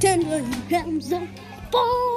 Ten million pounds of false.